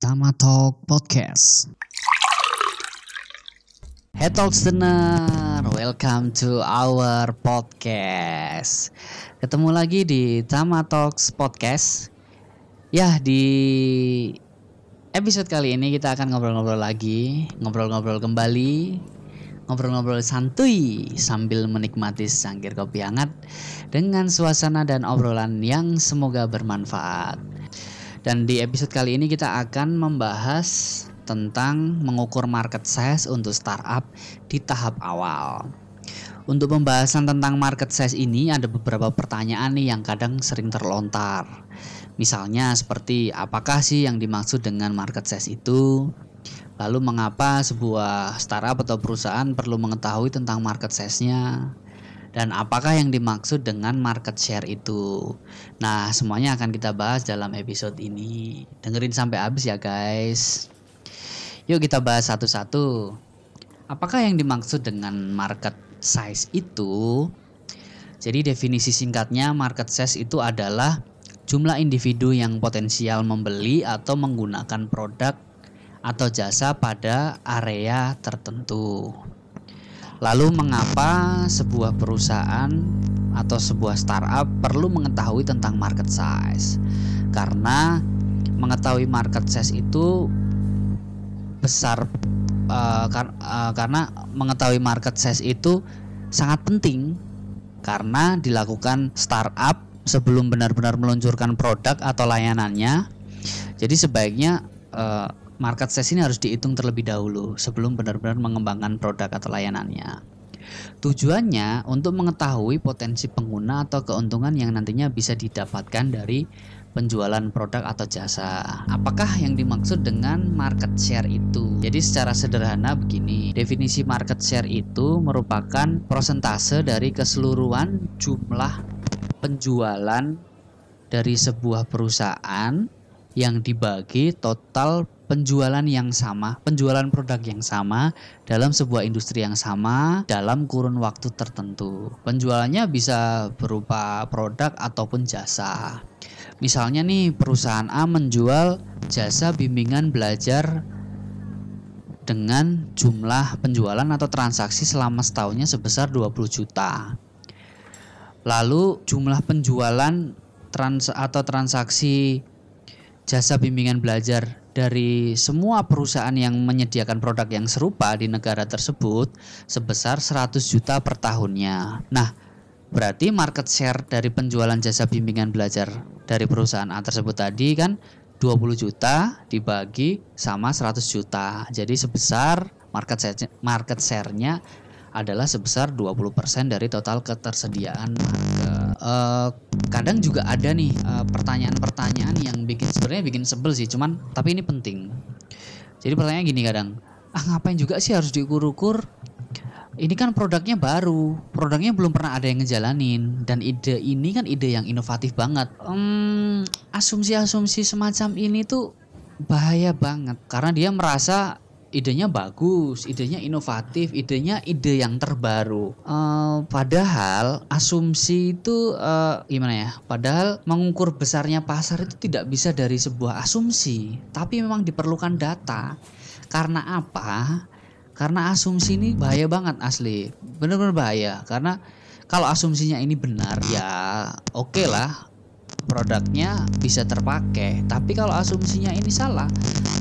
Tama Talk Podcast. Hey Talk listener, welcome to our podcast. Ketemu lagi di Tama Talks Podcast. Ya, di episode kali ini kita akan ngobrol-ngobrol lagi, ngobrol-ngobrol kembali, ngobrol-ngobrol santuy sambil menikmati sangkir kopi hangat dengan suasana dan obrolan yang semoga bermanfaat. Dan di episode kali ini kita akan membahas tentang mengukur market size untuk startup di tahap awal. Untuk pembahasan tentang market size ini ada beberapa pertanyaan nih yang kadang sering terlontar. Misalnya seperti apakah sih yang dimaksud dengan market size itu? Lalu mengapa sebuah startup atau perusahaan perlu mengetahui tentang market size-nya? Dan apakah yang dimaksud dengan market share itu. Nah, semuanya akan kita bahas dalam episode ini. Dengerin sampai habis ya, guys. Yuk kita bahas satu-satu. Apakah yang dimaksud dengan market size itu? Jadi definisi singkatnya market size itu adalah jumlah individu yang potensial membeli atau menggunakan produk atau jasa pada area tertentu. Lalu mengapa sebuah perusahaan atau sebuah startup perlu mengetahui tentang market size? Karena mengetahui market size itu besar uh, kar uh, karena mengetahui market size itu sangat penting karena dilakukan startup sebelum benar-benar meluncurkan produk atau layanannya. Jadi sebaiknya uh, market size ini harus dihitung terlebih dahulu sebelum benar-benar mengembangkan produk atau layanannya. Tujuannya untuk mengetahui potensi pengguna atau keuntungan yang nantinya bisa didapatkan dari penjualan produk atau jasa. Apakah yang dimaksud dengan market share itu? Jadi secara sederhana begini, definisi market share itu merupakan persentase dari keseluruhan jumlah penjualan dari sebuah perusahaan yang dibagi total penjualan yang sama, penjualan produk yang sama dalam sebuah industri yang sama dalam kurun waktu tertentu. Penjualannya bisa berupa produk ataupun jasa. Misalnya nih perusahaan A menjual jasa bimbingan belajar dengan jumlah penjualan atau transaksi selama setahunnya sebesar 20 juta. Lalu jumlah penjualan trans atau transaksi jasa bimbingan belajar dari semua perusahaan yang menyediakan produk yang serupa di negara tersebut sebesar 100 juta per tahunnya. Nah, berarti market share dari penjualan jasa bimbingan belajar dari perusahaan A tersebut tadi kan 20 juta dibagi sama 100 juta. Jadi sebesar market share market share-nya adalah sebesar 20% dari total ketersediaan market. Uh, kadang juga ada nih eh, pertanyaan-pertanyaan yang bikin sebenarnya bikin sebel sih, cuman tapi ini penting. Jadi pertanyaan gini kadang, ah ngapain juga sih harus diukur-ukur? Ini kan produknya baru, produknya belum pernah ada yang ngejalanin dan ide ini kan ide yang inovatif banget. Hmm, asumsi-asumsi semacam ini tuh bahaya banget karena dia merasa idenya bagus, idenya inovatif, idenya ide yang terbaru. Uh, padahal asumsi itu uh, gimana ya? Padahal mengukur besarnya pasar itu tidak bisa dari sebuah asumsi, tapi memang diperlukan data. Karena apa? Karena asumsi ini bahaya banget asli, benar-benar bahaya. Karena kalau asumsinya ini benar ya oke okay lah produknya bisa terpakai. Tapi kalau asumsinya ini salah,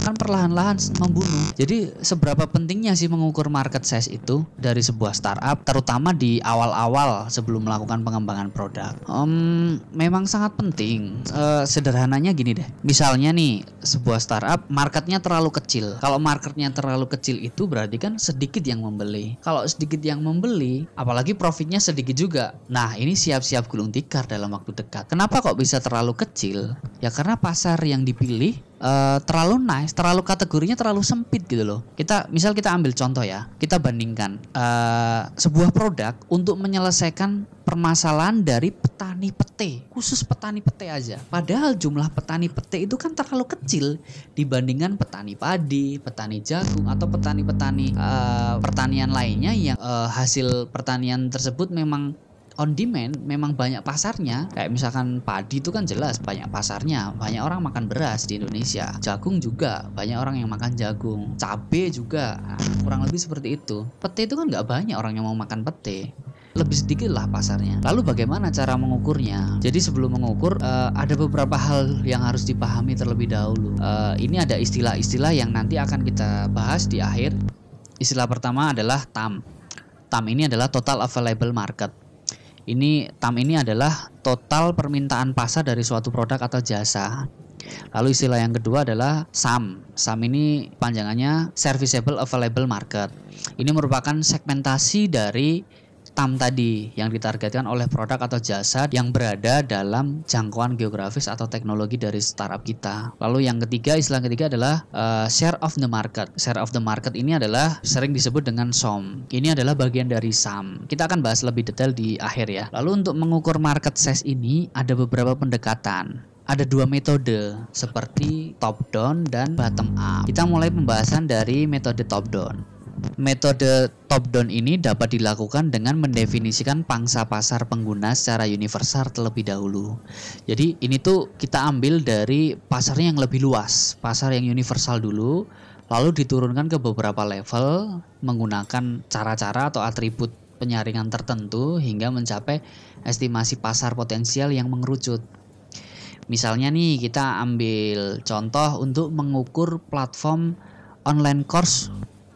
akan perlahan-lahan membunuh. Jadi seberapa pentingnya sih mengukur market size itu dari sebuah startup, terutama di awal-awal sebelum melakukan pengembangan produk? Um, memang sangat penting. Uh, sederhananya gini deh, misalnya nih sebuah startup marketnya terlalu kecil. Kalau marketnya terlalu kecil itu berarti kan sedikit yang membeli. Kalau sedikit yang membeli, apalagi profitnya sedikit juga. Nah ini siap-siap gulung tikar dalam waktu dekat. Kenapa kok bisa terlalu kecil ya karena pasar yang dipilih uh, terlalu nice, terlalu kategorinya terlalu sempit gitu loh. Kita misal kita ambil contoh ya, kita bandingkan uh, sebuah produk untuk menyelesaikan permasalahan dari petani pete, khusus petani pete aja. Padahal jumlah petani pete itu kan terlalu kecil dibandingkan petani padi, petani jagung atau petani-petani uh, pertanian lainnya yang uh, hasil pertanian tersebut memang on demand memang banyak pasarnya kayak misalkan padi itu kan jelas banyak pasarnya banyak orang makan beras di Indonesia jagung juga banyak orang yang makan jagung cabe juga nah, kurang lebih seperti itu pete itu kan nggak banyak orang yang mau makan pete lebih sedikit lah pasarnya. Lalu bagaimana cara mengukurnya? Jadi sebelum mengukur uh, ada beberapa hal yang harus dipahami terlebih dahulu. Uh, ini ada istilah-istilah yang nanti akan kita bahas di akhir. Istilah pertama adalah TAM. TAM ini adalah total available market. Ini TAM ini adalah total permintaan pasar dari suatu produk atau jasa. Lalu istilah yang kedua adalah SAM. SAM ini panjangannya Serviceable Available Market. Ini merupakan segmentasi dari TAM tadi yang ditargetkan oleh produk atau jasa yang berada dalam jangkauan geografis atau teknologi dari startup kita. Lalu yang ketiga, istilah ketiga adalah uh, share of the market. Share of the market ini adalah sering disebut dengan SOM. Ini adalah bagian dari SAM. Kita akan bahas lebih detail di akhir ya. Lalu untuk mengukur market size ini ada beberapa pendekatan ada dua metode seperti top down dan bottom up. Kita mulai pembahasan dari metode top down. Metode top-down ini dapat dilakukan dengan mendefinisikan pangsa pasar pengguna secara universal terlebih dahulu. Jadi ini tuh kita ambil dari pasarnya yang lebih luas, pasar yang universal dulu, lalu diturunkan ke beberapa level menggunakan cara-cara atau atribut penyaringan tertentu hingga mencapai estimasi pasar potensial yang mengerucut. Misalnya nih kita ambil contoh untuk mengukur platform online course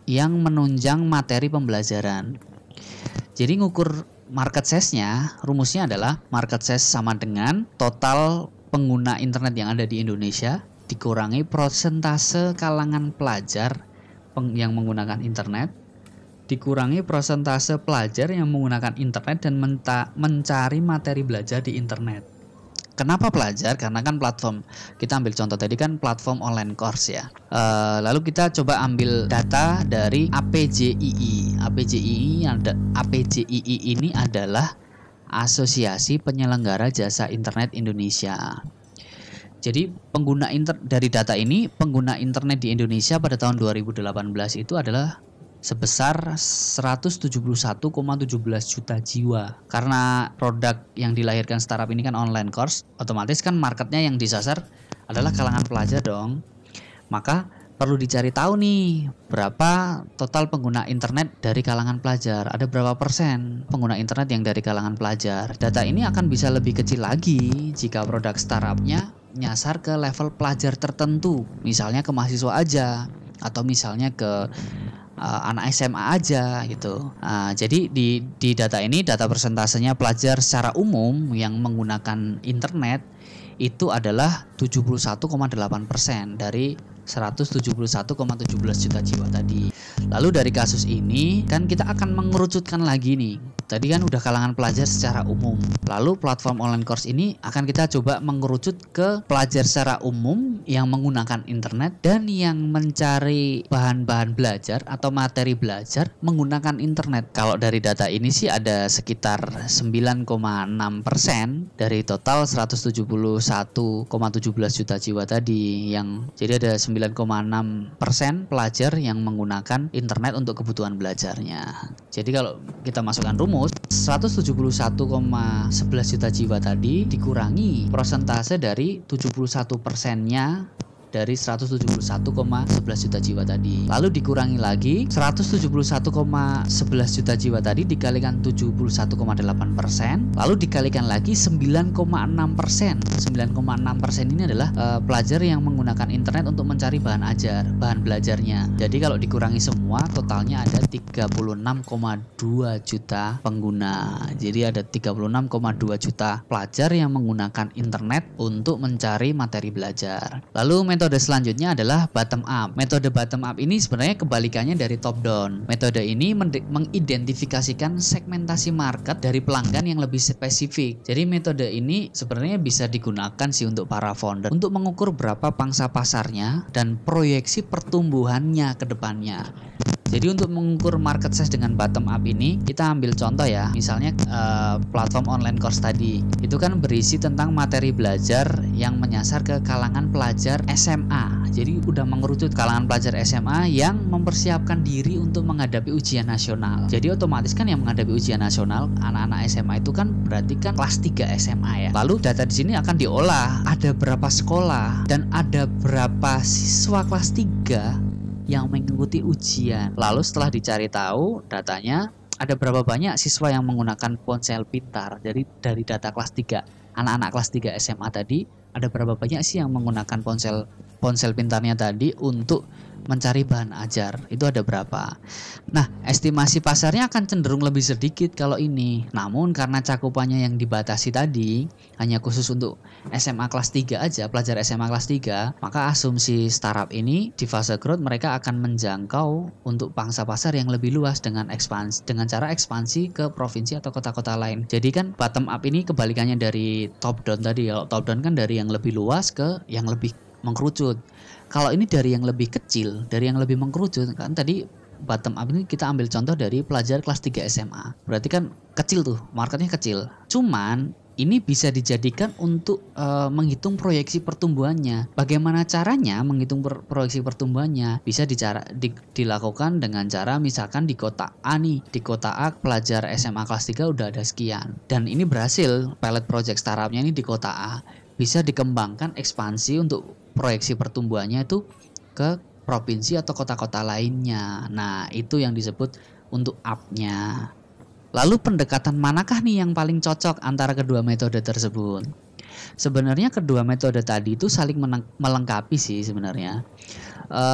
yang menunjang materi pembelajaran. Jadi ngukur market size-nya, rumusnya adalah market size sama dengan total pengguna internet yang ada di Indonesia dikurangi persentase kalangan pelajar yang menggunakan internet dikurangi persentase pelajar yang menggunakan internet dan mencari materi belajar di internet. Kenapa pelajar? Karena kan platform kita ambil contoh tadi kan platform online course ya. Uh, lalu kita coba ambil data dari APJII. APJII ada APJII ini adalah Asosiasi Penyelenggara Jasa Internet Indonesia. Jadi pengguna inter dari data ini pengguna internet di Indonesia pada tahun 2018 itu adalah sebesar 171,17 juta jiwa. Karena produk yang dilahirkan startup ini kan online course, otomatis kan marketnya yang disasar adalah kalangan pelajar dong. Maka perlu dicari tahu nih berapa total pengguna internet dari kalangan pelajar. Ada berapa persen pengguna internet yang dari kalangan pelajar. Data ini akan bisa lebih kecil lagi jika produk startupnya nyasar ke level pelajar tertentu, misalnya ke mahasiswa aja atau misalnya ke uh, anak SMA aja gitu. Uh, jadi di di data ini data persentasenya pelajar secara umum yang menggunakan internet itu adalah 71,8% dari 171,17 juta jiwa tadi. Lalu dari kasus ini kan kita akan mengerucutkan lagi nih. Tadi kan udah kalangan pelajar secara umum. Lalu platform online course ini akan kita coba mengerucut ke pelajar secara umum yang menggunakan internet dan yang mencari bahan-bahan belajar atau materi belajar menggunakan internet. Kalau dari data ini sih ada sekitar 9,6% dari total 171,17 juta jiwa tadi yang jadi ada 9 9,6% pelajar yang menggunakan internet untuk kebutuhan belajarnya. Jadi kalau kita masukkan rumus 171,11 juta jiwa tadi dikurangi persentase dari 71 persennya dari 171,11 juta jiwa tadi. Lalu dikurangi lagi 171,11 juta jiwa tadi dikalikan 71,8 persen, lalu dikalikan lagi 9,6 persen. 9,6 persen ini adalah uh, pelajar yang menggunakan internet untuk mencari bahan ajar, bahan belajarnya. Jadi kalau dikurangi semua totalnya ada 36,2 juta pengguna. Jadi ada 36,2 juta pelajar yang menggunakan internet untuk mencari materi belajar. Lalu metode selanjutnya adalah bottom up. Metode bottom up ini sebenarnya kebalikannya dari top down. Metode ini mengidentifikasikan segmentasi market dari pelanggan yang lebih spesifik. Jadi metode ini sebenarnya bisa digunakan sih untuk para founder untuk mengukur berapa pangsa pasarnya dan proyeksi pertumbuhannya ke depannya. Jadi untuk mengukur market size dengan bottom up ini kita ambil contoh ya, misalnya uh, platform online course tadi itu kan berisi tentang materi belajar yang menyasar ke kalangan pelajar SMA. Jadi udah mengerucut kalangan pelajar SMA yang mempersiapkan diri untuk menghadapi ujian nasional. Jadi otomatis kan yang menghadapi ujian nasional anak-anak SMA itu kan berarti kan kelas 3 SMA ya. Lalu data di sini akan diolah ada berapa sekolah dan ada berapa siswa kelas 3 yang mengikuti ujian. Lalu setelah dicari tahu datanya ada berapa banyak siswa yang menggunakan ponsel pintar. Jadi dari data kelas 3, anak-anak kelas 3 SMA tadi ada berapa banyak sih yang menggunakan ponsel ponsel pintarnya tadi untuk mencari bahan ajar itu ada berapa. Nah, estimasi pasarnya akan cenderung lebih sedikit kalau ini. Namun karena cakupannya yang dibatasi tadi hanya khusus untuk SMA kelas 3 aja, pelajar SMA kelas 3, maka asumsi startup ini di fase growth mereka akan menjangkau untuk pangsa pasar yang lebih luas dengan ekspansi dengan cara ekspansi ke provinsi atau kota-kota lain. Jadi kan bottom up ini kebalikannya dari top down tadi. Kalau top down kan dari yang lebih luas ke yang lebih mengkerucut. Kalau ini dari yang lebih kecil, dari yang lebih mengkerucut, kan tadi bottom up ini kita ambil contoh dari pelajar kelas 3 SMA. Berarti kan kecil tuh, marketnya kecil. Cuman ini bisa dijadikan untuk uh, menghitung proyeksi pertumbuhannya. Bagaimana caranya menghitung per proyeksi pertumbuhannya? Bisa dicara, di, dilakukan dengan cara misalkan di kota A nih, di kota A pelajar SMA kelas 3 udah ada sekian. Dan ini berhasil pilot project startupnya ini di kota A bisa dikembangkan ekspansi untuk proyeksi pertumbuhannya itu ke provinsi atau kota-kota lainnya. Nah, itu yang disebut untuk up-nya. Lalu pendekatan manakah nih yang paling cocok antara kedua metode tersebut? Sebenarnya kedua metode tadi itu saling melengkapi sih sebenarnya. E,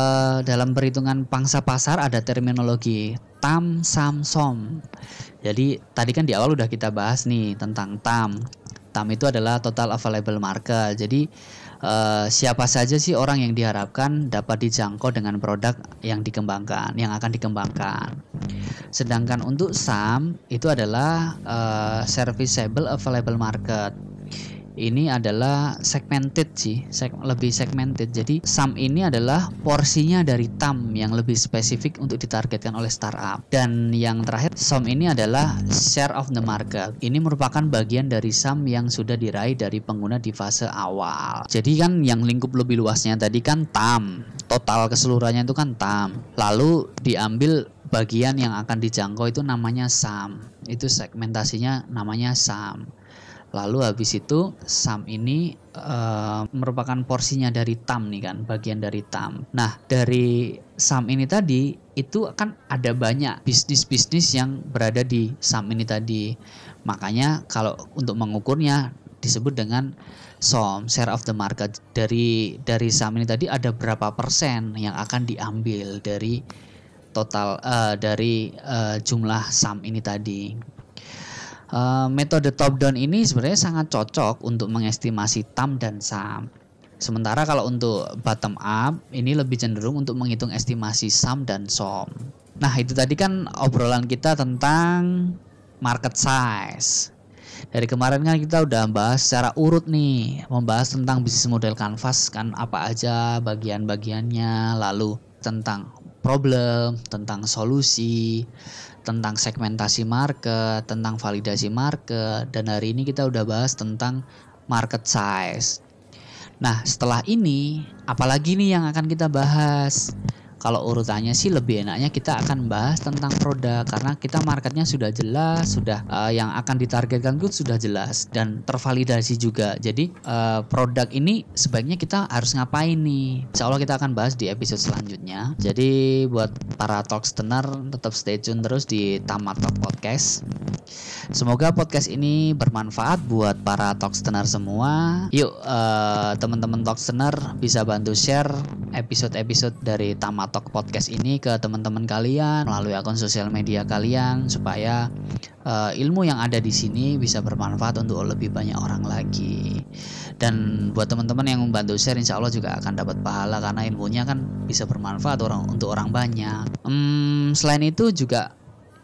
dalam perhitungan pangsa pasar ada terminologi TAM, SAM, SOM. Jadi tadi kan di awal udah kita bahas nih tentang TAM. TAM itu adalah total available market. Jadi uh, siapa saja sih orang yang diharapkan dapat dijangkau dengan produk yang dikembangkan, yang akan dikembangkan. Sedangkan untuk SAM itu adalah uh, serviceable available market ini adalah segmented sih, seg lebih segmented. Jadi SAM ini adalah porsinya dari TAM yang lebih spesifik untuk ditargetkan oleh startup. Dan yang terakhir SOM ini adalah share of the market. Ini merupakan bagian dari SAM yang sudah diraih dari pengguna di fase awal. Jadi kan yang lingkup lebih luasnya tadi kan TAM, total keseluruhannya itu kan TAM. Lalu diambil bagian yang akan dijangkau itu namanya SAM. Itu segmentasinya namanya SAM. Lalu habis itu SAM ini uh, merupakan porsinya dari TAM nih kan, bagian dari TAM. Nah, dari SAM ini tadi itu akan ada banyak bisnis-bisnis yang berada di SAM ini tadi. Makanya kalau untuk mengukurnya disebut dengan SOM, share of the market. Dari dari SAM ini tadi ada berapa persen yang akan diambil dari total uh, dari uh, jumlah SAM ini tadi. Uh, metode top down ini sebenarnya sangat cocok untuk mengestimasi TAM dan SAM. Sementara kalau untuk bottom up ini lebih cenderung untuk menghitung estimasi SAM dan SOM. Nah, itu tadi kan obrolan kita tentang market size. Dari kemarin kan kita udah bahas secara urut nih, membahas tentang bisnis model canvas kan apa aja bagian-bagiannya, lalu tentang problem, tentang solusi, tentang segmentasi market, tentang validasi market, dan hari ini kita udah bahas tentang market size. Nah, setelah ini, apalagi nih yang akan kita bahas? Kalau urutannya sih lebih enaknya kita akan bahas tentang produk karena kita marketnya sudah jelas, sudah uh, yang akan ditargetkan itu sudah jelas dan tervalidasi juga. Jadi uh, produk ini sebaiknya kita harus ngapain nih? Insya Allah kita akan bahas di episode selanjutnya. Jadi buat para talkstener tetap stay tune terus di Tamat Talk Podcast. Semoga podcast ini bermanfaat buat para talkstener semua. Yuk uh, teman-teman talkstener bisa bantu share episode-episode dari Tamat Talk Podcast ini ke teman-teman kalian melalui akun sosial media kalian supaya uh, ilmu yang ada di sini bisa bermanfaat untuk lebih banyak orang lagi. Dan buat teman-teman yang membantu share, insya Allah juga akan dapat pahala karena ilmunya kan bisa bermanfaat orang untuk orang banyak. Hmm, selain itu juga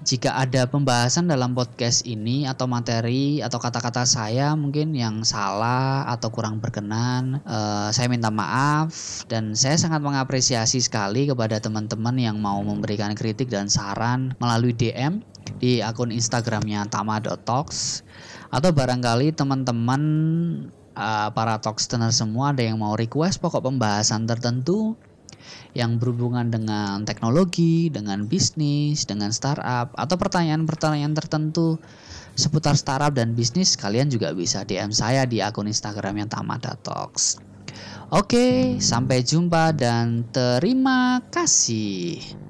jika ada pembahasan dalam podcast ini atau materi atau kata-kata saya mungkin yang salah atau kurang berkenan, uh, saya minta maaf dan saya sangat mengapresiasi sekali kepada teman-teman yang mau memberikan kritik dan saran melalui DM di akun Instagramnya tama.talks atau barangkali teman-teman uh, para talkstener semua ada yang mau request pokok pembahasan tertentu yang berhubungan dengan teknologi, dengan bisnis, dengan startup, atau pertanyaan-pertanyaan tertentu seputar startup dan bisnis, kalian juga bisa DM saya di akun Instagram yang Tamada Talks. Oke, sampai jumpa dan terima kasih.